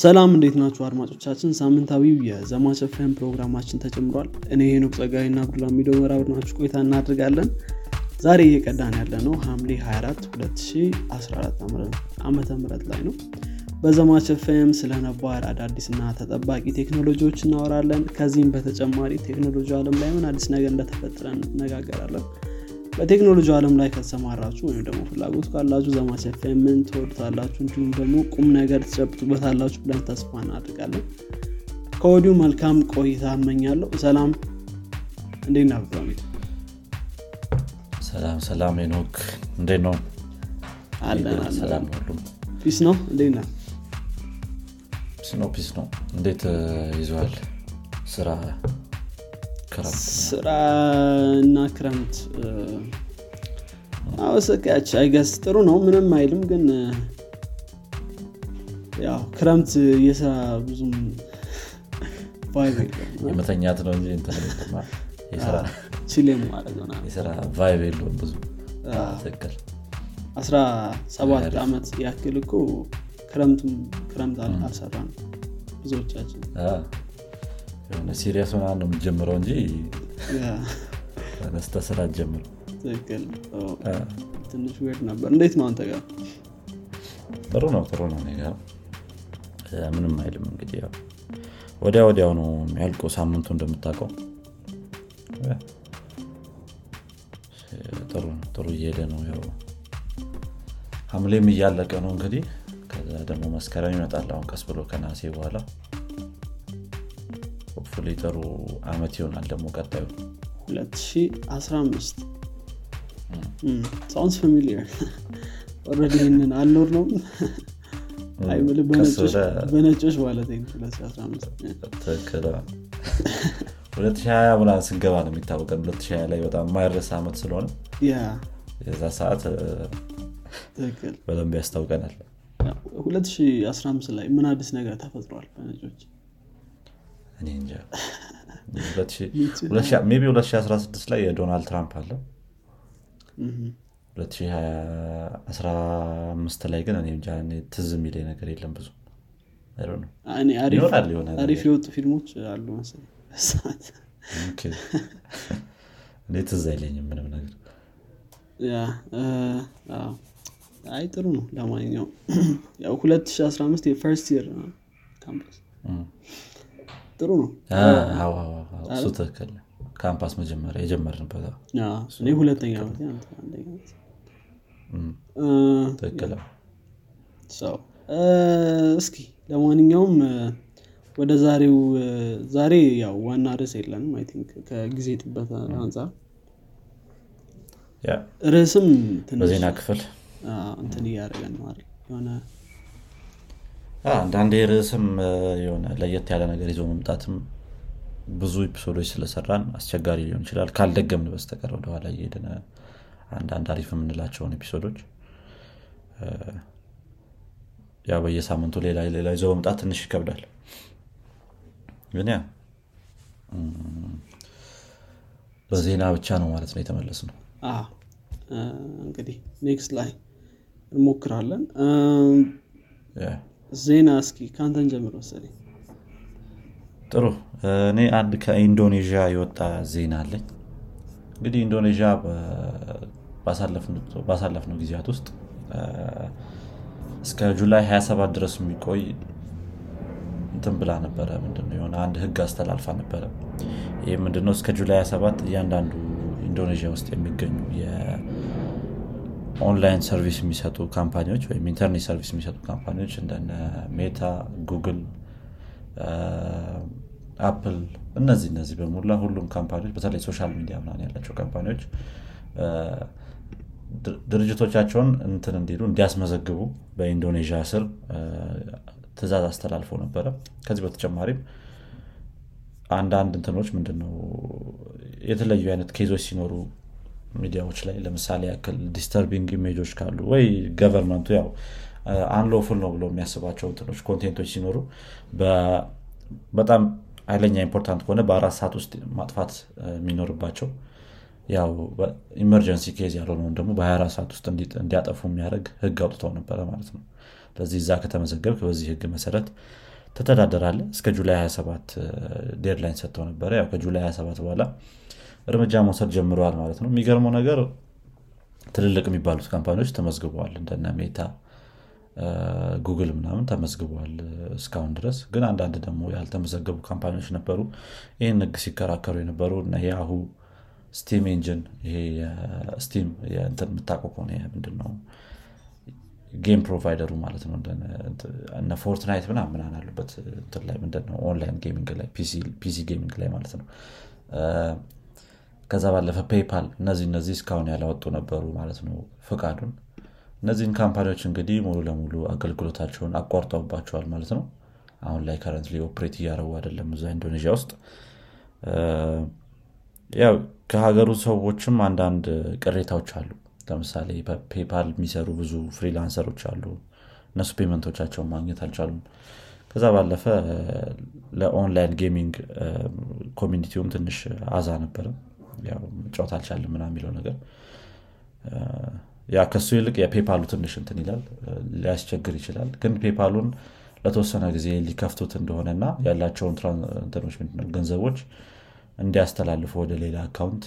ሰላም እንዴት ናችሁ አድማጮቻችን? ሳምንታዊው ኤፍኤም ፕሮግራማችን ተጀምሯል። እኔ ሄኖክ ጸጋይ ና አብዱልሚዶ መራብር ናችሁ ቆይታ እናድርጋለን ዛሬ እየቀዳን ያለ ነው ሐምሌ 24 2014 ዓመተ ምህረት ላይ ነው። በዘማች ኤፍኤም ስለ ነባር አዳዲስና ተጠባቂ ቴክኖሎጂዎች እናወራለን። ከዚህም በተጨማሪ ቴክኖሎጂ አለም ላይ ምን አዲስ ነገር እንደተፈጠረ እነጋገራለን በቴክኖሎጂ አለም ላይ ከተሰማራችሁ ወይም ደግሞ ፍላጎት ካላችሁ ዘማች ኤፍኤምን ትወዱታላችሁ እንዲሁም ደግሞ ቁም ነገር ትጨብጡበታላችሁ ብለን ተስፋ እናድርጋለን ከወዲሁ መልካም ቆይታ እመኛለሁ። ሰላም። እንዴት ና ብራሚት ሰላም ሰላም ኖክ እንዴት ነው? አለን peace ነው? እንዴት ና peace ነው peace ነው። እንዴት ይዘዋል ስራ ስራ እና ክረምት አወሰቃች I guess ጥሩ ነው ምንም አይልም ግን ያው ክረምት የስራ ብዙም የመተኛት ነው እንጂ chill ማድረግ vibe የለውም ብዙ። ትክክል። አስራ ሰባት ዓመት ያክል እኮ ክረምቱም ክረምት አል- አልሰራም ብዙዎቻችን የሆነ serious ሆና ነው የምትጀምረው እንጂ yeah፣ ነስተ ስራ ጀምር ትንሽ weird ነበር። እንዴት ነው አንተ ጋር? ጥሩ ነው ጥሩ ነው እ፣ ምንም አይልም እንግዲህ ያው ወዲያ ወዲያው ነው የሚያልቀው ሳምንቱ እንደምታውቀው። ጥሩ ነው ጥሩ እየሄደ ነው ያው። ሐምሌም እያለቀ ነው እንግዲህ። ከዛ ደግሞ መስከረም ይመጣል። አሁን ቀስ ብሎ ከነሐሴ በኋላ hopefully ጥሩ አመት ይሆናል ደግሞ ቀጣዩ። 2015 sounds familiar። already ይህንን አልኖር ነው በነጮች ማለት ነው 2015 ትክክል 2020 ምናምን ስንገባ ነው የሚታወቀን። 2020 ላይ በጣም የማይረሳ ዓመት ስለሆነ የዛ ሰዓት በደንብ ያስታውቀናል። 2015 ላይ ምን አዲስ ነገር ተፈጥሯል በነጮች እኔ እንጃ። 2000 2016 ላይ የዶናልድ ትራምፕ አለ። 2015 ላይ ግን እኔ እንጃ ትዝ የሚለኝ ነገር የለም ብዙ። አሪፍ- የወጡ ፊልሞች አሉ እኔ ትዝ አይለኝም ምንም ነገር። አይ ጥሩ ነው ለማንኛውም። ያው 2015 የፈርስት ይር ካምፓስ ጥሩ ነው። እሱ ትክክል ካምፓስ መጀመሪያ የጀመርንበት እኔ ሁለተኛ ትክክል እስኪ ለማንኛውም ወደ ዛሬው ዛሬ ያው ዋና ርዕስ የለንም። I think ከጊዜ ጥበት አንጻር ርዕስም ትንሽ በዜና ክፍል። እንትን እያደረገን ነው? የሆነ አንዳንዴ ርዕስም የሆነ ለየት ያለ ነገር ይዞ መምጣትም ብዙ episode ኦች ስለሰራን አስቸጋሪ ሊሆን ይችላል። ካልደገምን በስተቀር ወደኋላ እየሄድን አንዳንድ አሪፍ የምንላቸውን ኤፒሶዶች ያው በየሳምንቱ ሌላ ሌላ ይዞ መምጣት ትንሽ ይከብዳል። ግን yeah በዜና ብቻ ነው ማለት ነው የተመለስ ነው እንግዲህ next ላይ እንሞክራለን ዜና እስኪ ከአንተን ጀምር መሰለኝ ጥሩ። እኔ አንድ ከኢንዶኔዥያ የወጣ ዜና አለኝ። እንግዲህ ኢንዶኔዥያ ባሳለፍነው- ጊዜያት ውስጥ እስከ July 27 ድረስ የሚቆይ እንትን ብላ ነበረ። ምንድነው? የሆነ አንድ ህግ አስተላልፋ ነበረ። ይህ ምንድነው? እስከ July 27 እያንዳንዱ ኢንዶኔዥያ ውስጥ የሚገኙ የ online service የሚሰጡ company ዎች ወይም internet service የሚሰጡ company ዎች እንደነ Meta Google Apple እነዚህ እነዚህ በሙላ ሁሉም company ዎች በተለይ social media ምናምን ያላቸው company ዎች ድርጅቶቻቸውን እንትን እንዲሉ እንዲያስመዘግቡ በኢንዶኔዥያ ስር እ፣ ትእዛዝ አስተላልፎ ነበረ። ከዚህ በተጨማሪም አንዳንድ እንትኖች ምንድነው የተለያዩ አይነት case ኦች ሲኖሩ ሚዲያዎች ላይ ለምሳሌ ያክል disturbing image ኦች ካሉ ወይ government ኡ ያው unlawful ነው ብሎ የሚያስባቸው እንትኖች content ኦች ሲኖሩ በጣም ኃይለኛ important ከሆነ በአራት ሰዓት ውስጥ ማጥፋት የሚኖርባቸው ያው emergency case ያልሆነውን ደግሞ በ24 ሰዓት ውስጥ እንዲ- እንዲያጠፉ የሚያደርግ ህግ አውጥተው ነበረ ማለት ነው። ስለዚህ እዛ ከተመዘገብክ በዚህ ህግ መሰረት ትተዳደራለህ እስከ July 27 deadline ሰጥተው ነበረ። ያው ከ July 27 በኋላ እርምጃ መውሰድ ጀምረዋል ማለት ነው። የሚገርመው ነገር ትልልቅ የሚባሉት company ዎች ተመዝግበዋል። እንደነ Meta Google ምናምን ተመዝግበዋል እስካሁን ድረስ። ግን አንዳንድ ደግሞ ያልተመዘገቡ company ዎች ነበሩ። ይህን ህግ ሲከራከሩ የነበሩ Yahoo Steam engine ይሄ Steam የምታውቀው ከሆነ ምንድን ነው game provider ኡ ማለት ነው። እነ Fortnite ምና ምናን አሉበት ላይ ምንድነው? online gaming ላይ PC gaming ላይ ማለት ነው ከዛ ባለፈ PayPal እነዚህ እነዚህ እስካሁን ያላወጡ ነበሩ ማለት ነው ፍቃዱን። እነዚህን company ዎች እንግዲህ ሙሉ ለሙሉ አገልግሎታቸውን አቋርጠውባቸዋል ማለት ነው። አሁን ላይ currently operate እያደረጉ አይደለም እዛ ኢንዶኔዥያ ውስጥ። ያው ከሀገሩ ሰዎችም አንዳንድ ቅሬታዎች አሉ። ለምሳሌ PayPal የሚሰሩ ብዙ freelancer ኦች አሉ። እነሱ payment ኦቻቸውን ማግኘት አልቻሉም። ከዛ ባለፈ ለ online gaming community ውም ትንሽ አዛ ነበረ መጫወት አልቻለም ምና የሚለው ነገር። ያ ከሱ ይልቅ የ PayPal ኡ ትንሽ እንትን ይላል ሊያስቸግር ይችላል። ግን PayPal ኡን ለተወሰነ ጊዜ ሊከፍቱት እንደሆነና ያላቸውን እንትኖች ገንዘቦች እንዲያስተላልፉ ወደ ሌላ አካውንት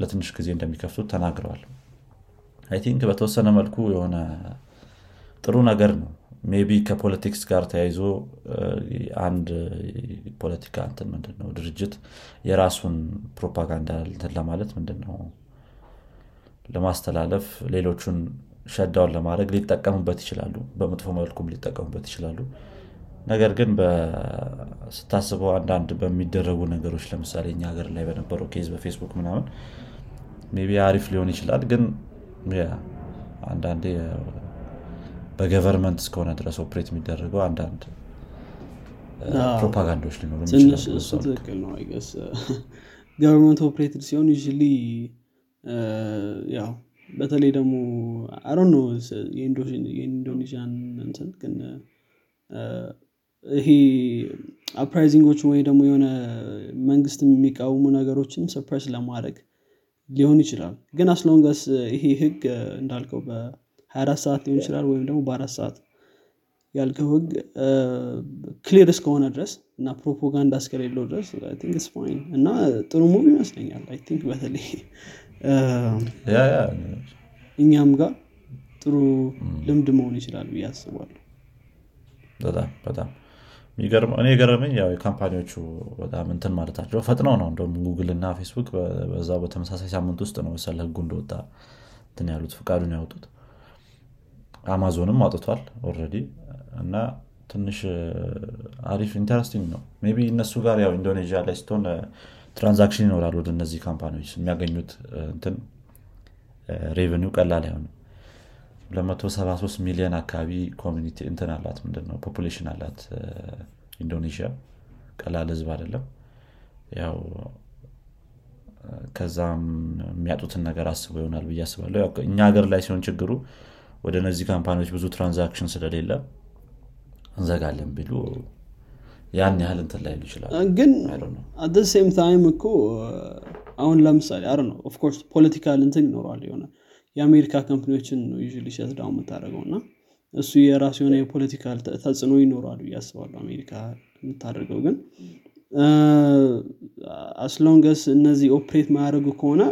ለትንሽ ጊዜ እንደሚከፍቱት ተናግረዋል። I think በተወሰነ መልኩ የሆነ ጥሩ ነገር ነው maybe ከ politics ጋር ተያይዞ አንድ ፖለቲካ እንትን ምንድነው ድርጅት የራሱን ፕሮፓጋንዳ እንትን ለማለት ምንድነው ለማስተላለፍ ሌሎቹን shut down ለማድረግ ሊጠቀሙበት ይችላሉ። በመጥፎ መልኩም ሊጠቀሙበት ይችላሉ። ነገር ግን ስታስበው አንዳንድ በሚደረጉ ነገሮች ለምሳሌ እኛ ሀገር ላይ በነበረው case በፌስቡክ ምናምን ቢ አሪፍ ሊሆን ይችላል። ግን አንዳንዴ በ government እስከሆነ ድረስ operate የሚደረገው አንዳንድ ፕሮፓጋንዳዎች ሊኖሩ ትክክል ነው I guess government operated ሲሆን you ያው በተለይ ደግሞ አረ ነው የኢንዶኔዥያን እንትን ግን ይሄ uprising ኦችን ወይ ደግሞ የሆነ መንግስት የሚቃወሙ ነገሮችን suppress ለማድረግ ሊሆን ይችላል። ግን as long as ይሄ ህግ እንዳልከው በ24 ሰዓት ሊሆን ይችላል ወይም ደግሞ በአራት ሰዓት ያልከው ህግ clear እስከሆነ ድረስ እና ፕሮፓጋንዳ እስከሌለው ድረስ think fine እና ጥሩ move ይመስለኛል I think በተለይ እኛም ጋር ጥሩ ልምድ መሆን ይችላል ብዬ አስባለሁ። በጣም በጣም እኔ የገረመኝ ያው የ company ዎቹ በጣም እንትን ማለታቸው ፈጥነው ነው እንደም ጉግል እና ፌስቡክ በዛ በተመሳሳይ ሳምንት ውስጥ ነው መሰለ ህጉ እንደወጣ እንትን ያሉት ፍቃዱን ያወጡት አማዞንም አውጥቷል already እና ትንሽ አሪፍ interesting ነው። ቢ እነሱ ጋር ያው ኢንዶኔዥያ ላይ ስትሆን transaction ይኖራል ወደ እነዚህ company ዎች የሚያገኙት እንትን revenue ው ቀላል አይሆንም። 273 ሚሊዮን አካባቢ community እንትን አላት ምንድነው? population አላት ኢንዶኔሽያ ቀላል ህዝብ አይደለም። ያው ከዛም የሚያጡትን ነገር አስበው ይሆናል ብዬ አስባለሁ። እኛ ሀገር ላይ ሲሆን ችግሩ ወደ እነዚህ company ዎች ብዙ transaction ስለሌለ እንዘጋለን ቢሉ ያን ያህል እንትን ላይሉ ይችላል ግን at the same time እኮ አሁን ለምሳሌ አረ ነው of course political እንትን ይኖረዋል የሆነ የአሜሪካ company ዎችን ነው you shut down የምታደርገው እና እሱ የራሱ የሆነ የ political ተጽዕኖ ይኖረዋል እያስባለሁ አሜሪካ የምታደርገው ግን as long as እነዚህ operate ማያደርጉ ከሆነ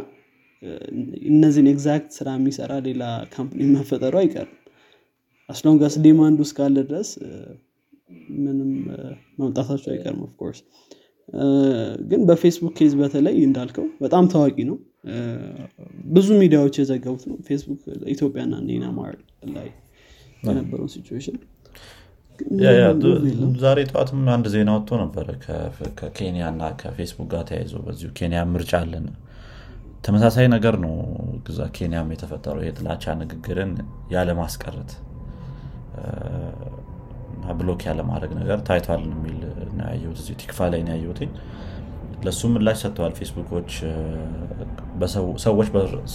እነዚህን exact ስራ የሚሰራ ሌላ company መፈጠሩ አይቀርም። as long as demand ኡ እስካለ ድረስ ምንም መምጣታቸው አይቀርም of course ግን በፌስቡክ case በተለይ እንዳልከው በጣም ታዋቂ ነው። ብዙ ሚዲያዎች የዘገቡት ነው። ፌስቡክ ኢትዮጵያና ማይናማር ላይ የነበረው situation ዛሬ ጠዋትም አንድ ዜና ወጥቶ ነበረ? ከኬንያ እና ከፌስቡክ ጋር ተያይዞ በዚሁ ኬንያ ምርጫ አለን ተመሳሳይ ነገር ነው ግዛ ኬንያም የተፈጠረው የጥላቻ ንግግርን ያለማስቀረት ብሎክ ያለማድረግ ነገር ታይቷል የሚል ያየሁት እዚህ ቲክፋ ላይ ያየሁት። ለእሱ ምላሽ ሰጥተዋል ፌስቡኮች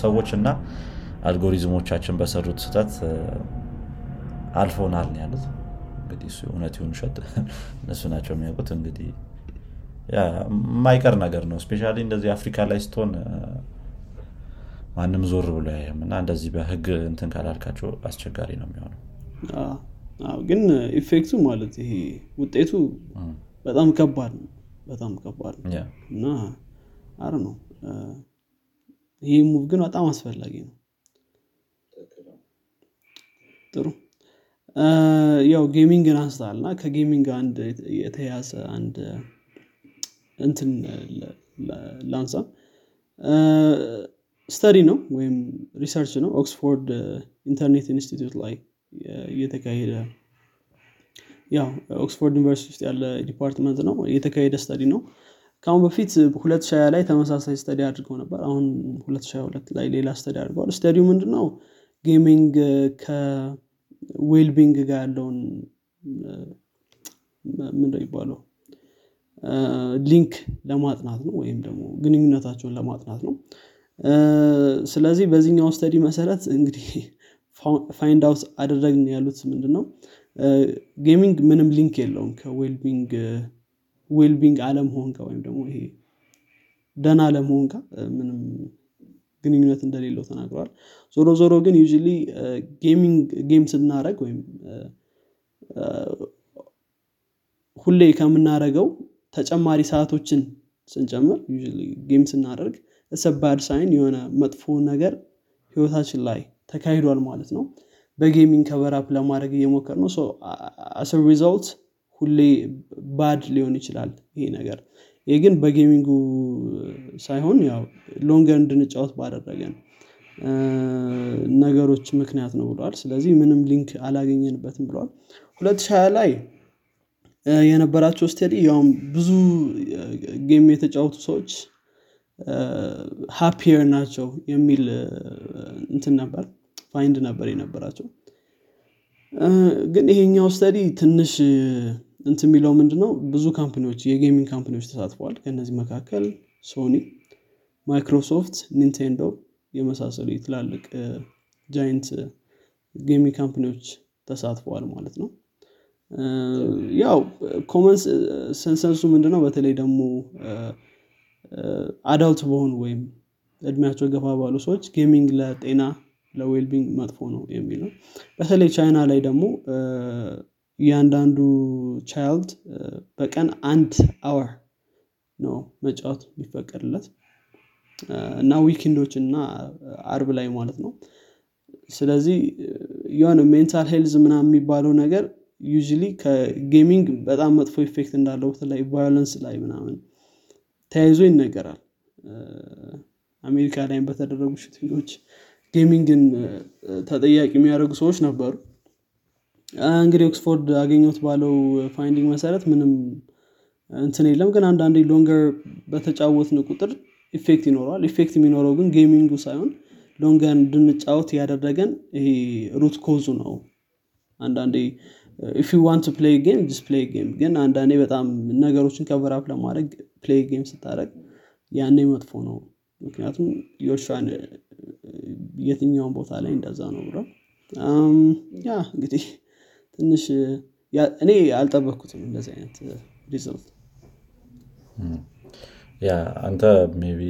ሰዎች እና አልጎሪዝሞቻችን በሰሩት ስህተት አልፎናል ያሉት። እንግዲህ እውነት ይሁን ሸጥ እነሱ ናቸው የሚያውቁት። እንግዲህ የማይቀር ነገር ነው። ስፔሻ እንደዚህ አፍሪካ ላይ ስትሆን ማንም ዞር ብሎ ያየም እና እንደዚህ በህግ እንትን ካላልካቸው አስቸጋሪ ነው የሚሆነው። ግን effect ኡ ማለት ይሄ ውጤቱ በጣም ከባድ ነው። በጣም ከባድ ነው እና አር ነው። ይህ move ግን በጣም አስፈላጊ ነው። ጥሩ። ያው gaming ን አንስታል እና ከ gaming አንድ የተያዘ አንድ እንትን ላንሳ study ነው ወይም research ነው። ኦክስፎርድ ኢንተርኔት ኢንስቲትዩት ላይ እየተካሄደ ያው ኦክስፎርድ ዩኒቨርሲቲ ውስጥ ያለ department ነው። የተካሄደ study ነው። ከአሁን በፊት 2020 ላይ ተመሳሳይ study አድርገው ነበር። አሁን 2022 ላይ ሌላ study አድርገዋል። study ው ምንድነው? gaming ከ wellbeing ጋር ያለውን ምንድነው ይባለው link ለማጥናት ነው። ወይም ደግሞ ግንኙነታቸውን ለማጥናት ነው ስለዚህ በዚህኛው study መሰረት እንግዲህ find out አደረግን ያሉት ምንድን ነው gaming ምንም link የለውም ከ wellbeing wellbeing አለመሆን ጋር ወይም ደግሞ ይሄ ደና አለመሆን ጋር ምንም ግንኙነት እንደሌለው ተናግረዋል። ዞሮ ዞሮ ግን you ጌሚንግ ጌም ስናደረግ ወይም ሁሌ ከምናደረገው ተጨማሪ ሰዓቶችን ስንጨምር ጌም ስናደርግ እሰባድ ሳይን የሆነ መጥፎ ነገር ህይወታችን ላይ ተካሂዷል ማለት ነው። በጌሚንግ ከበራፕ ለማድረግ እየሞከር ነው። አስ ሪዛልት ሁሌ ባድ ሊሆን ይችላል ይሄ ነገር። ይህ ግን በጌሚንጉ ሳይሆን ያው longer እንድንጫወት ባደረገን ነገሮች ምክንያት ነው ብለዋል ስለዚህ ምንም link አላገኘንበትም ብለዋል 2020 ላይ የነበራቸው study ያውም ብዙ game የተጫወቱ ሰዎች happier ናቸው የሚል እንትን ነበር find ነበር የነበራቸው። ግን ይሄኛው study ትንሽ እንት የሚለው ምንድነው? ብዙ company ዎች የ gaming company ዎች ተሳትፈዋል። ከእነዚህ መካከል ሶኒ ማይክሮሶፍት ኒንቴንዶ የመሳሰሉ የትላልቅ giant gaming company ዎች ተሳትፈዋል ማለት ነው። ያው common sense ኡ ምንድነው? በተለይ ደግሞ adult በሆኑ ወይም እድሜያቸው ገፋ ባሉ ሰዎች gaming ለጤና ለ wellbeing መጥፎ ነው የሚል በተለይ ቻይና ላይ ደግሞ እያንዳንዱ child በቀን አንድ hour ነው መጫወት የሚፈቀድለት። እና weekend ኦች እና አርብ ላይ ማለት ነው። ስለዚህ የሆነ mental health ምናም የሚባለው ነገር ዩ ከ gaming በጣም መጥፎ effect እንዳለው በተለይ violence ላይ ምናምን ተያይዞ ይነገራል። አሜሪካ ላይም በተደረጉ shooting ኦች gaming ን ተጠያቂ የሚያደርጉ ሰዎች ነበሩ። እንግዲህ ኦክስፎርድ አገኘሁት ባለው finding መሰረት ምንም እንትን የለም። ግን አንዳንዴ longer በተጫወትን ቁጥር effect ይኖረዋል። effect የሚኖረው ግን gaming ኡ ሳይሆን longer እንድንጫወት ያደረገን ይሄ root cause ኡ ነው። አንዳንዴ if want play game just play game ግን አንዳንዴ በጣም ነገሮችን cover up ለማድረግ play game ስታደረግ ያኔ መጥፎ ነው። ምክንያቱም ዮርሻን የትኛውን ቦታ ላይ እንደዛ ነው ብለው ያ እንግዲህ ትንሽ እኔ አልጠበኩትም እንደዚህ አይነት ሪዘልት ያ አንተ ቢ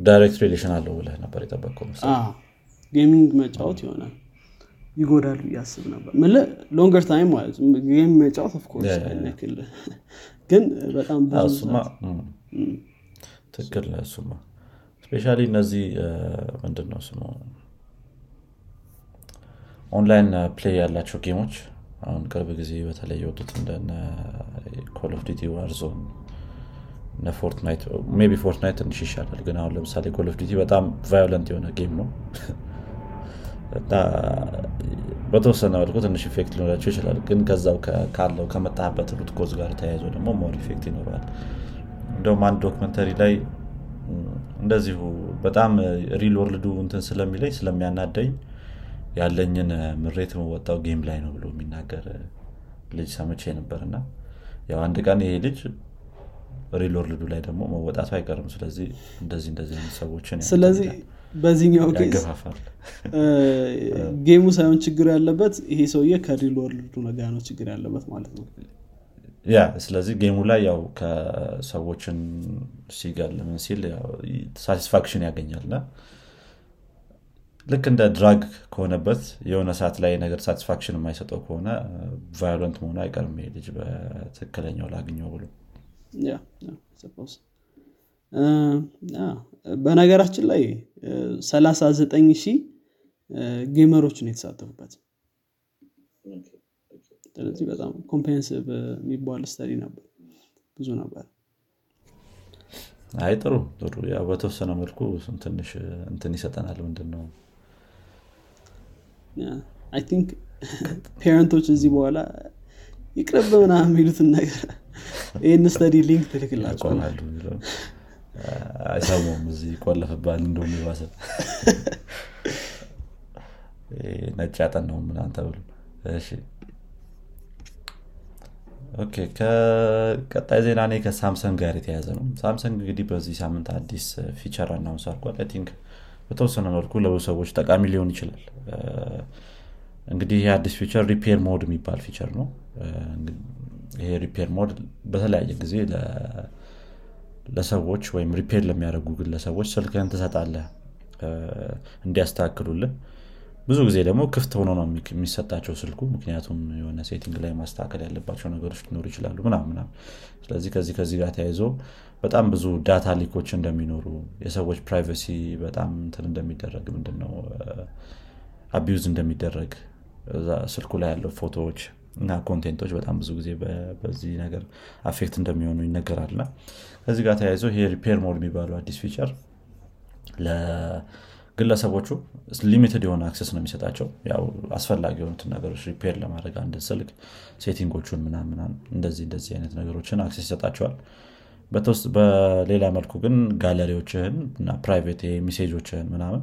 ዳይሬክት ሪሌሽን አለው ብለህ ነበር የጠበቀው ጌሚንግ መጫወት ይሆናል ይጎዳል ያስብ ነበር። ምል ሎንገር ታይም ማለት ጌም መጫወት ኦፍኮርስ ግን በጣም ትክክል እሱማ especially እነዚህ ምንድን ነው ስሙ online play ያላቸው game ኦች አሁን ቅርብ ጊዜ በተለይ የወጡት እንደነ ኮል ኦፍ ዲዩቲ ዋርዞን ፎርትናይት ቢ ፎርትናይት ትንሽ ይሻላል። ግን አሁን ለምሳሌ ኮል ኦፍ ዲዩቲ በጣም violent የሆነ game ነው በተወሰነ መልኩ ትንሽ effect ሊኖራቸው ይችላል። ግን ከዛው ካለው ከመጣበት root cause ጋር ተያይዞ ደግሞ more effect ይኖረዋል። እንደውም አንድ documentary ላይ እንደዚሁ በጣም real world ኡ እንትን ስለሚለኝ ስለሚያናድደኝ ያለኝን ምሬት መወጣው game ላይ ነው ብሎ የሚናገር ልጅ ሰምቼ ነበር። እና ያው አንድ ቀን ይሄ ልጅ real world ኡ ላይ ደግሞ መወጣቱ አይቀርም። ስለዚህ እንደዚህ እንደዚህ ሰዎችን ስለዚህ በዚህኛው case ጌሙ ሳይሆን ችግር ያለበት ይሄ ሰውዬ ከሪል ወርልዱ ነጋ ነው ችግር ያለበት ማለት ነው። ያ ስለዚህ ጌሙ ላይ ያው ከሰዎችን ሲገል ምን ሲል ሳቲስፋክሽን ያገኛል ልክ እንደ ድራግ ከሆነበት የሆነ ሰዓት ላይ ነገር ሳቲስፋክሽን የማይሰጠው ከሆነ ቫዮለንት መሆኑ አይቀርም ልጅ በትክክለኛው ላግኘው ብሎ ያ ያ suppose። እ፣ ያ፣ በነገራችን ላይ 39 ሺህ gamer ኦችን የተሳተፉበት። ስለዚህ በጣም comprehensive የሚባል study ነበር። ብዙ ነበር። አይ ጥሩ ጥሩ። ያው በተወሰነ መልኩ ትንሽ እንትን ይሰጠናል ምንድን ነው I think parent ኦች እዚህ በኋላ ይቅርብ ምናምን የሚሉትን ነገር ይህን study link ትልክላቸዋል አይሰሙም እዚህ ይቆለፍባል እንደውም የባሰ ነጭ ያጠናው ምናምን ተብሎ። okay ከቀጣይ ዜና እኔ ከሳምሰንግ ጋር የተያያዘ ነው። ሳምሰንግ እንግዲህ በዚህ ሳምንት አዲስ feature announce አድርጓል። think በተወሰነ መልኩ ለብዙ ሰዎች ጠቃሚ ሊሆን ይችላል። እንግዲህ ይህ አዲስ feature repair mode የሚባል feature ነው። ይሄ repair mode በተለያየ ጊዜ ለሰዎች ወይም repair ለሚያደርጉ ግለሰቦች ስልክህን ትሰጣለህ እ፣ እንዲያስተካክሉልህ። ብዙ ጊዜ ደግሞ ክፍት ሆኖ ነው የሚ- የሚሰጣቸው ስልኩ። ምክንያቱም የሆነ setting ላይ ማስተካከል ያለባቸው ነገሮች ሊኖሩ ይችላሉ ምናምን። ስለዚህ ከዚህ ከዚህ ጋር ተያይዞ በጣም ብዙ data leak ኦች እንደሚኖሩ የሰዎች privacy በጣም እንትን እንደሚደረግ ምንድነው abuse እንደሚደረግ ስልኩ ላይ ያለው ፎቶዎች እና content ኦች በጣም ብዙ ጊዜ በዚህ ነገር affect እንደሚሆኑ ይነገራል እና ከዚህ ጋር ተያይዞ ይሄ repair mode የሚባለው አዲስ feature ለግለሰቦቹ limited የሆነ access ነው የሚሰጣቸው። ያው አስፈላጊ የሆኑትን ነገሮች repair ለማድረግ አንድ ስልክ setting ኦቹን ምናምን እንደዚህ እንደዚህ አይነት ነገሮችን access ይሰጣቸዋል። በሌላ መልኩ ግን ጋለሪዎችህን እና private message ኦችህን ምናምን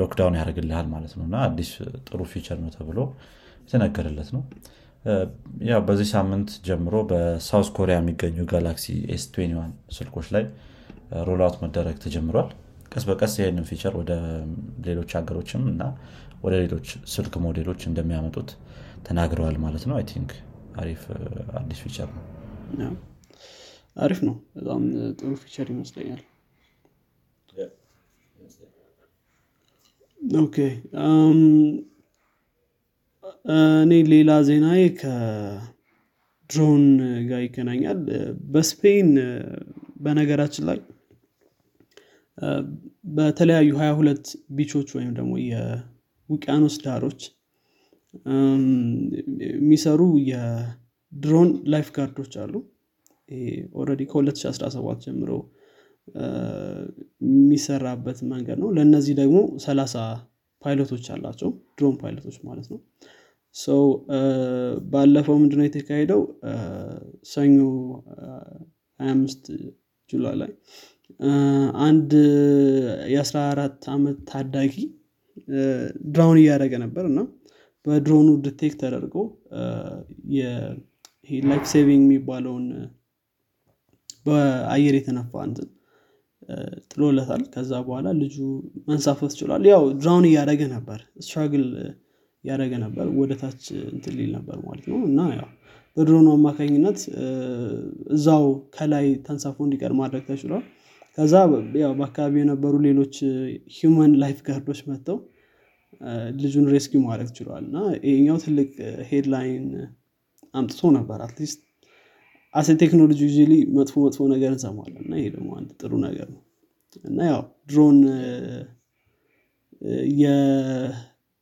lock down ያደርግልሃል ማለት ነው። እና አዲስ ጥሩ feature ነው ተብሎ የተነገረለት ነው ያው በዚህ ሳምንት ጀምሮ በሳውስ ኮሪያ የሚገኙ ጋላክሲ ኤስ 21 ስልኮች ላይ roll out መደረግ ተጀምሯል። ቀስ በቀስ ይህንን feature ወደ ሌሎች ሀገሮችም እና ወደ ሌሎች ስልክ ሞዴሎች እንደሚያመጡት ተናግረዋል ማለት ነው። I think አሪፍ አዲስ feature ነው። አሪፍ ነው። በጣም ጥሩ feature ይመስለኛል። okay እኔ ሌላ ዜናዬ ከድሮን ጋር ይገናኛል። በስፔን በነገራችን ላይ በተለያዩ 22 beach ኦች ወይም ደግሞ የውቅያኖስ ዳሮች የሚሰሩ የ drone lifeguard ኦች አሉ already ከ2017 ጀምሮ የሚሰራበት መንገድ ነው። ለእነዚህ ደግሞ 30 ፓይለቶች አላቸው። drone pilot ኦች ማለት ነው ሰው ባለፈው ምንድነው የተካሄደው? ሰኞ እ፣ 25 July ላይ አንድ የ14 ዓመት ታዳጊ drown እያደረገ ነበር እና በ drone ኑ detect ተደርጎ life saving የሚባለውን በአየር የተነፋ እንትን ጥሎለታል። ከዛ በኋላ ልጁ መንሳፈፍ ችሏል። ያው drown እያደረገ ነበር። struggle እያደረገ ነበር ወደ ታች እንትን ሊል ነበር ማለት ነው። እና ያው በድሮኑ አማካኝነት እዛው ከላይ ተንሳፎ እንዲቀር ማድረግ ተችሏል። ከዛ ያው በአካባቢ የነበሩ ሌሎች human lifeguard ኦች መጥተው ልጁን rescue ማድረግ ችለዋል። እና ይሄኛው ትልቅ headline አምጥቶ ነበር። at least አሴ ቴክኖሎጂ usually መጥፎ መጥፎ ነገር እንሰማለን እና ይሄ ደግሞ አንድ ጥሩ ነገር ነው። እና ያው ድሮን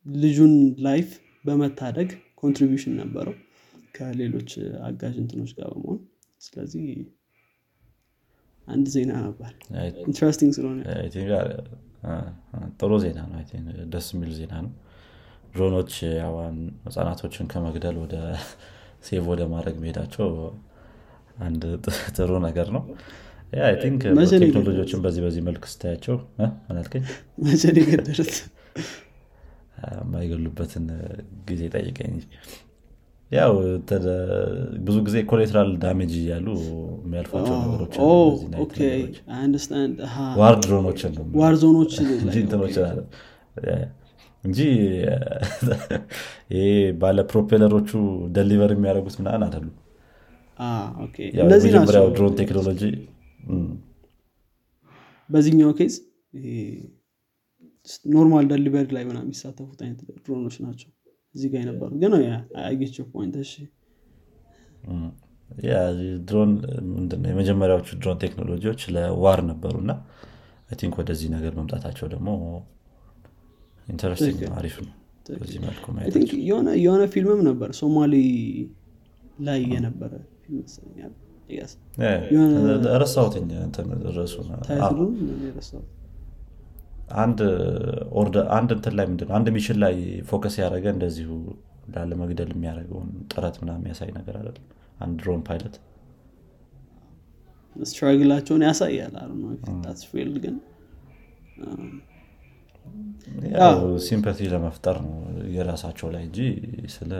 የልጁን life በመታደግ contribution ነበረው ከሌሎች አጋዥ እንትኖች ጋር በመሆን። ስለዚህ አንድ ዜና ነበር። interesting ስለሆነ ጥሩ ዜና ነው። ደስ የሚል ዜና ነው። ድሮኖች ህጻናቶችን ከመግደል ወደ save ወደ ማድረግ መሄዳቸው አንድ ጥሩ ነገር ነው። ቴክኖሎጂዎችን በዚህ በዚህ መልክ ስታያቸው መቼ ነው የገደሉት የማይገሉበትን ጊዜ ጠይቀኝ። እንጂ። ያው ብዙ ጊዜ collateral damage እያሉ የሚያልፏቸው ነገሮች አሉ፣ እነዚህ ናይት ነገሮች። understand war drone ኦችን እንጂ ይሄ ባለ propeller ኦቹ deliver የሚያደርጉት ምናምን አይደሉም። የመጀመሪያው ድሮን ቴክኖሎጂ በዚህኛው case normal delivery ላይ ምናምን የሚሳተፉት አይነት ድሮኖች ናቸው። እዚህ ጋር የነበሩ ግን I get your point። እሺ። ድሮን ምንድነው? የመጀመሪያዎቹ ድሮን ቴክኖሎጂዎች ለ war ነበሩ እና think ወደዚህ ነገር መምጣታቸው ደግሞ interesting አሪፍ ነው። የሆነ ፊልምም ነበር ሶማሌ ላይ የነበረ ረሳሁትኝ። እንትን አንድ አንድ እንትን ላይ ምንድነው? አንድ mission ላይ focus ያደረገ እንደዚሁ ላለመግደል የሚያደርገውን ጥረት ምናምን የሚያሳይ ነገር አይደለም። አንድ drone pilot struggle ኣቸውን ያሳያል ፊልሙ ግን ያው sympathy ለመፍጠር ነው የራሳቸው ላይ እንጂ ስለ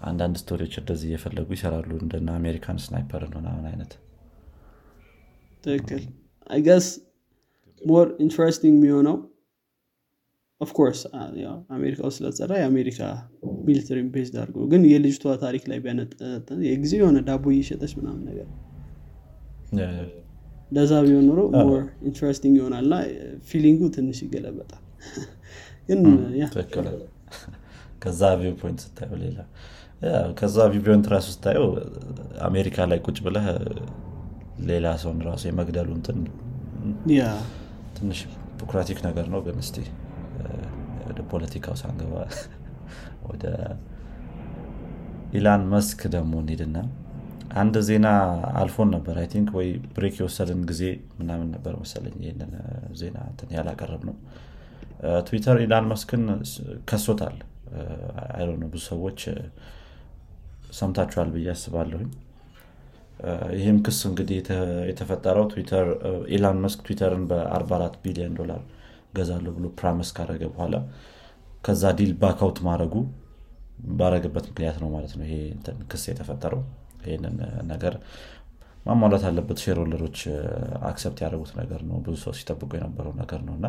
አንዳንድ story ዎች እንደዚህ እየፈለጉ ይሰራሉ። እንደነ American Sniper ምናምን አይነት ትክክል። I guess more interesting የሚሆነው of course አሜሪካ ውስጥ ስለተሰራ የአሜሪካ military based አድርገው ግን የልጅቷ ታሪክ ላይ ቢያነጣጥር የጊዜ የሆነ ዳቦ እየሸጠች ምናምን ነገር እንደዛ ቢሆን ኖሮ more interesting ይሆናል። እና feeling ኡ ትንሽ ይገለበጣል። ግን ከዛ viewpoint ስታየው ሌላ ከዛ viewpoint ራሱ ስታየው አሜሪካ ላይ ቁጭ ብለህ ሌላ ሰውን ራሱ የመግደሉ እንትን ትንሽ bureaucratic ነገር ነው። ግን እስቲ ወደ ፖለቲካው ሳንገባ ወደ ኢላን መስክ ደግሞ እንሂድና አንድ ዜና አልፎን ነበር። I think ወይ break የወሰድን ጊዜ ምናምን ነበር መሰለኝ ይህንን ዜና ያላቀረብነው ትዊተር ኢላን መስክን ከሶታል። I know ብዙ ሰዎች ሰምታችኋል ብዬ አስባለሁኝ ይህም ክስ እንግዲህ የተ- የተፈጠረው ትዊተር ኢላን መስክ ትዊተርን በ44 ቢሊዮን ዶላር ገዛለሁ ብሎ promise ካደረገ በኋላ ከዛ deal back out ማድረጉ ባረገበት ምክንያት ነው ማለት ነው ይሄ ክስ የተፈጠረው። ይህንን ነገር ማሟላት አለበት shareholder ኦች accept ያደረጉት ነገር ነው። ብዙ ሰው ሲጠብቁ የነበረው ነገር ነው እና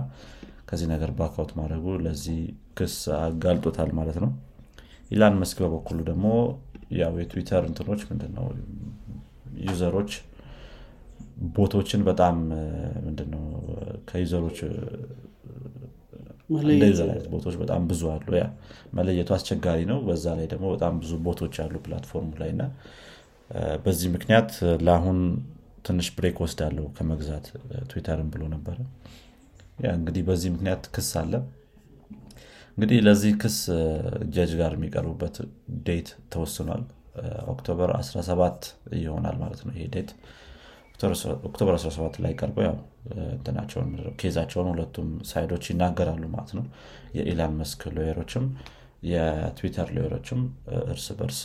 ከዚህ ነገር back out ማድረጉ ለዚህ ክስ አጋልጦታል ማለት ነው። ኢላን መስክ በበኩሉ ደግሞ ያው የትዊተር እንትኖች ምንድነው user ኦች bot ኦችን በጣም ምንድነው ከ user ኦች bot ኦች በጣም ብዙ አሉ። ያ መለየቱ አስቸጋሪ ነው። በዛ ላይ ደግሞ በጣም ብዙ bot ኦች አሉ platform ኡ ላይ እና በዚህ ምክንያት ለአሁን ትንሽ break ወስዳለው ከመግዛት። ትዊተርን ብሎ ነበረ። ያ እንግዲህ በዚህ ምክንያት ክስ አለ። እንግዲህ ለዚህ ክስ ጀጅ ጋር የሚቀርቡበት date ተወስኗል October 17 ይሆናል ማለት ነው ይሄ date። October 17 ላይ ቀርበው ያው እንትናቸውን case ኣቸውን ሁለቱም side ኦች ይናገራሉ ማለት ነው። የኢላን መስክ lawyer ኦችም የትዊተር lawyer ኦችም እርስ በርስ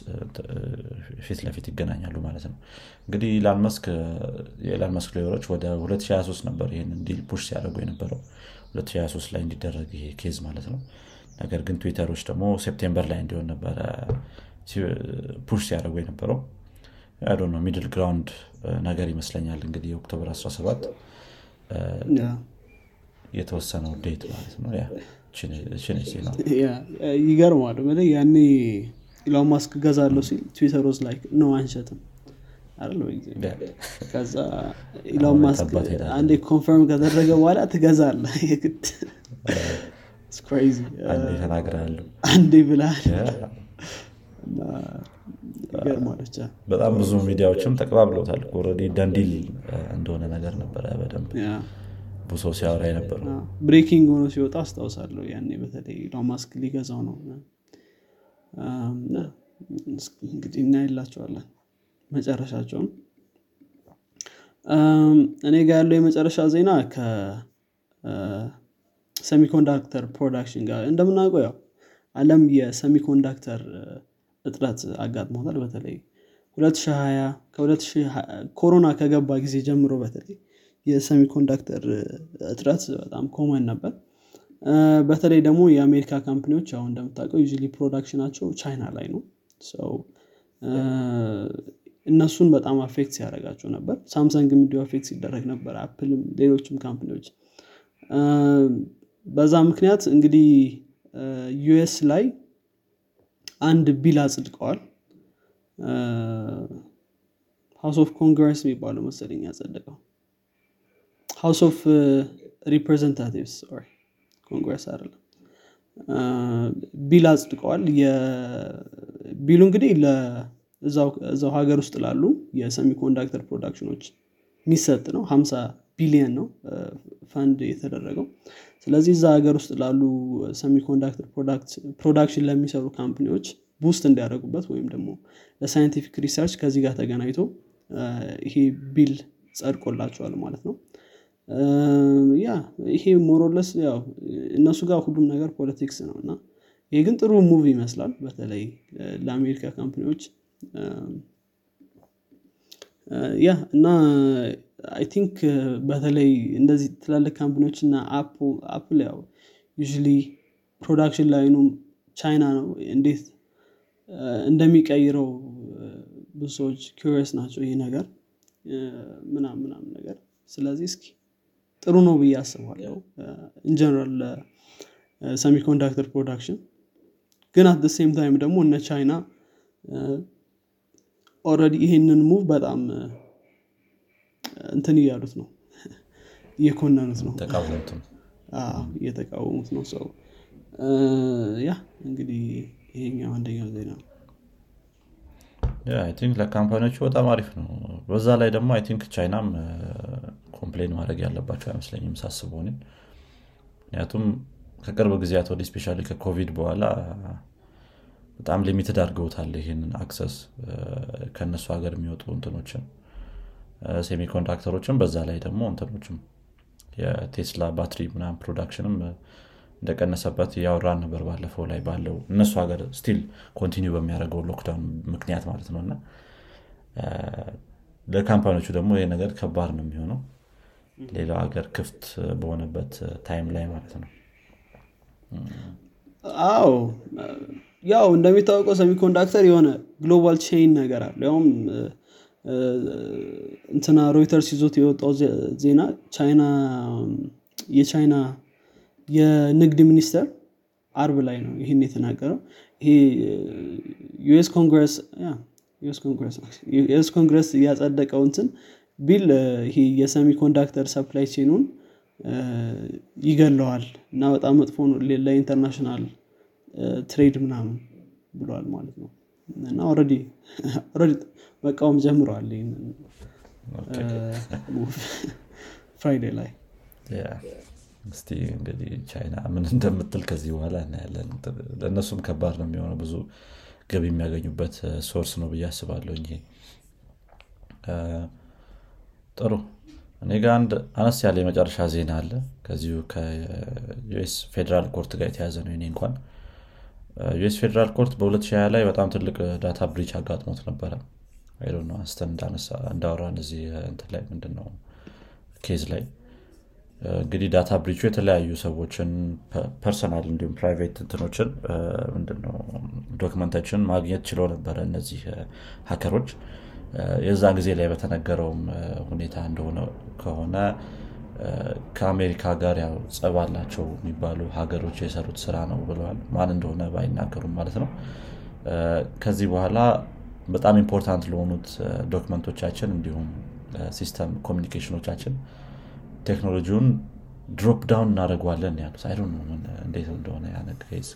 ፊት ለፊት ይገናኛሉ ማለት ነው። እንግዲህ የኢላን መስክ lawyer ኦች ወደ 2023 ነበር ይህን deal push ሲያደርጉ የነበረው። 2023 ላይ እንዲደረግ ይሄ case ማለት ነው። ነገር ግን ትዊተሮች ደግሞ September ላይ እንዲሆን ነበረ push ሲያደርጉ የነበረው። ያዶ ነው middle ground ነገር ይመስለኛል እንግዲህ የ October 17 እ፣ ያ የተወሰነው date ማለት ነው። ችነች ነው። ያ ይገርማል በተለይ ያኔ ኢሎን ማስክ ገዛለሁ ሲል ትዊተር ውስጥ ላይ ነው ጊዜ ከዛ ኢሎን ማስክ አንዴ confirm ከተደረገ በኋላ ትገዛለ የግድ አንዴ ተናግራለሁ። አንዴ ብላል በጣም ብዙ ሚዲያዎችም ተቀባብለውታል። already done deal እንደሆነ ነገር ነበረ በደንብ ብዙ ሰው ሲያወራ የነበረው። breaking ሆኖ ሲወጣ አስታውሳለሁ ያኔ በተለይ ኢሎን ማስክ ሊገዛው ነው። እንግዲህ እናይላቸዋለን መጨረሻቸውን። እኔ ጋር ያለው የመጨረሻ ዜና ከ semiconductor production ጋር እንደምናውቀው ያው አለም የ semiconductor እጥረት አጋጥሞታል። በተለይ 2020 ከ2020 ኮሮና ከገባ ጊዜ ጀምሮ በተለይ የ semiconductor እጥረት በጣም common ነበር። በተለይ ደግሞ የአሜሪካ company ዎች አሁን እንደምታውቀው usually production ናቸው ቻይና ላይ ነው። ሰው እነሱን በጣም affect ሲያደርጋቸው ነበር። ሳምሰንግም እንዲሁ affect ሲደረግ ነበር። አፕልም ሌሎችም company ዎች በዛ ምክንያት እንግዲህ US ላይ አንድ bill አጽድቀዋል። House of Congress የሚባለው መሰለኝ ያጸደቀው። House of Representatives Congress አይደለም። bill አጽድቀዋል። bill ኡ እንግዲህ እዛው ሀገር ውስጥ ላሉ የ semiconductor production ኖች የሚሰጥ ነው። 50 ቢሊየን ነው ፈንድ የተደረገው። ስለዚህ እዛ ሀገር ውስጥ ላሉ semiconductor production ለሚሰሩ company ዎች boost እንዲያደርጉበት ወይም ደግሞ ለ scientific research ከዚህ ጋር ተገናኝቶ ይሄ bill ጸድቆላቸዋል ማለት ነው። ያ ይሄ more or less ያው እነሱ ጋር ሁሉም ነገር politics ነው እና ይሄ ግን ጥሩ move ይመስላል። በተለይ ለአሜሪካ company ዎች ያ እና I think በተለይ እንደዚህ ትላልቅ company ዎች እና አፕል ያው ዩ production line ኑም ቻይና ነው እንዴት እንደሚቀይረው ብዙ ሰዎች curious ናቸው ይህ ነገር ምናም ምናምን ነገር ስለዚህ እስኪ ጥሩ ነው ብዬ አስባለሁ in general ለ semiconductor production ግን at same time ደግሞ እነ ቻይና already ይሄንን move በጣም እንትን እያሉት ነው። እየኮነኑት ነው። እየተቃወሙት ነው። ሰው። ያ እንግዲህ ይሄኛው አንደኛው ዜና። ነው think ለ company ዎቹ በጣም አሪፍ ነው። በዛ ላይ ደግሞ I think ቻይናም complain ማድረግ ያለባቸው አይመስለኝም ሳስበው ምክንያቱም ከቅርብ ጊዜያት ወደ especially ከኮቪድ በኋላ በጣም limited አድርገውታል ይህንን access ከእነሱ ሀገር የሚወጡ እንትኖችን semiconductor ኦችን በዛ ላይ ደግሞ እንትኖችም የቴስላ ባትሪ ምናም production ም እንደቀነሰበት ያወራን ነበር ባለፈው ላይ ባለው እነሱ ሀገር still continue በሚያደርገው lockdown ኡን ምክንያት ማለት ነው። እና ለ company ዎቹ ደግሞ ይህ ነገር ከባድ ነው የሚሆነው። ሌላው ሀገር ክፍት በሆነበት time ላይ ማለት ነው። አዎ ያው እንደሚታወቀው semiconductor የሆነ global chain ነገር አለ ያውም እንትና ሮይተርስ ይዞት የወጣው ዜና ቻይና የቻይና የንግድ ሚኒስተር አርብ ላይ ነው ይህን የተናገረው። ይሄ US Congress US Congress እያጸደቀው እንትን bill ይሄ የ semiconductor supply chain ኑን ይገለዋል እና በጣም መጥፎ ለ international trade ምናምን ብለዋል ማለት ነው። እና already መቃወም ጀምረዋል Friday ላይ። እስቲ እንግዲህ ቻይና ምን እንደምትል ከዚህ በኋላ እናያለን። ለእነሱም ከባድ ነው የሚሆነው። ብዙ ገቢ የሚያገኙበት source ነው ብዬ አስባለሁ ይሄ ጥሩ። እኔ ጋር አንድ አነስ ያለ የመጨረሻ ዜና አለ። ከዚሁ ከ US federal court ጋር የተያዘ ነው እኔ እንኳን US federal court በ2020 ላይ በጣም ትልቅ data breach አጋጥሞት ነበረ። አንስተን እንዳወራን እዚህ እንትን ላይ ምንድነው case ላይ። እንግዲህ data breach ኡ የተለያዩ ሰዎችን personal እንዲሁም private እንትኖችን ምንድነው document ኦችን ማግኘት ችለው ነበረ እነዚህ hacker ኦች። የዛን ጊዜ ላይ በተነገረውም ሁኔታ እንደሆነ ከሆነ ከአሜሪካ ጋር ያው ጸብ አላቸው የሚባሉ ሀገሮች የሰሩት ስራ ነው ብለዋል። ማን እንደሆነ ባይናገሩም ማለት ነው። ከዚህ በኋላ በጣም important ለሆኑት document ኦቻችን እንዲሁም system communication ኖቻችን ቴክኖሎጂውን drop down እናደርገዋለን ያሉት። አይ እንዴት እንደሆነ ያነገዝ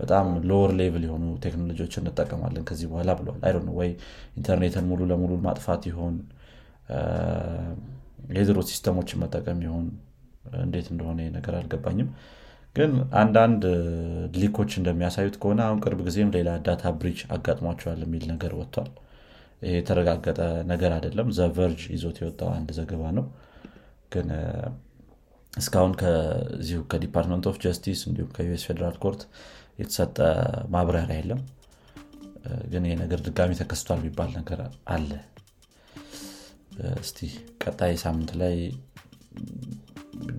በጣም lower level የሆኑ ቴክኖሎጂዎችን እንጠቀማለን ከዚህ በኋላ ብለዋል። አይ ወይ ኢንተርኔትን ሙሉ ለሙሉ ማጥፋት ይሆን የድሮ system ኦችን መጠቀም ይሆን? እንዴት እንደሆነ ነገር አልገባኝም። ግን አንዳንድ leak ኦች እንደሚያሳዩት ከሆነ አሁን ቅርብ ጊዜም ሌላ data breach አጋጥሟቸዋል የሚል ነገር ወጥቷል። ይሄ የተረጋገጠ ነገር አይደለም። The Verge ይዞት የወጣው አንድ ዘገባ ነው። ግን እስካሁን ከዚሁ ከ Department of Justice እንዲሁም ከ US federal court የተሰጠ ማብራሪያ የለም። ግን ይህ ነገር ድጋሚ ተከስቷል የሚባል ነገር አለ እስቲ ቀጣይ ሳምንት ላይ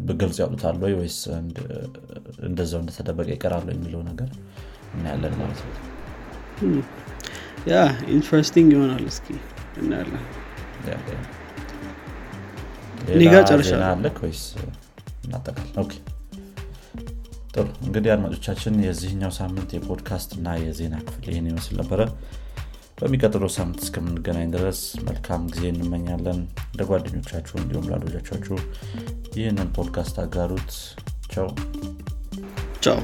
በግልጽ ያሉታል ወይ ወይስ እንደዛው እንደተደበቀ ይቀራሉ የሚለው ነገር እናያለን ማለት ነው። ያ interesting ይሆናል እስኪ እናያለን። አለክ ወይስ እናጠቃል ጥሩ። እንግዲህ አድማጮቻችን የዚህኛው ሳምንት የፖድካስት እና የዜና ክፍል ይህን ይመስል ነበረ በሚቀጥለው ሳምንት እስከምንገናኝ ድረስ መልካም ጊዜ እንመኛለን። ለጓደኞቻችሁ እንዲሁም ላዶቻቻችሁ ይህንን ፖድካስት አጋሩት። ቸው ቻው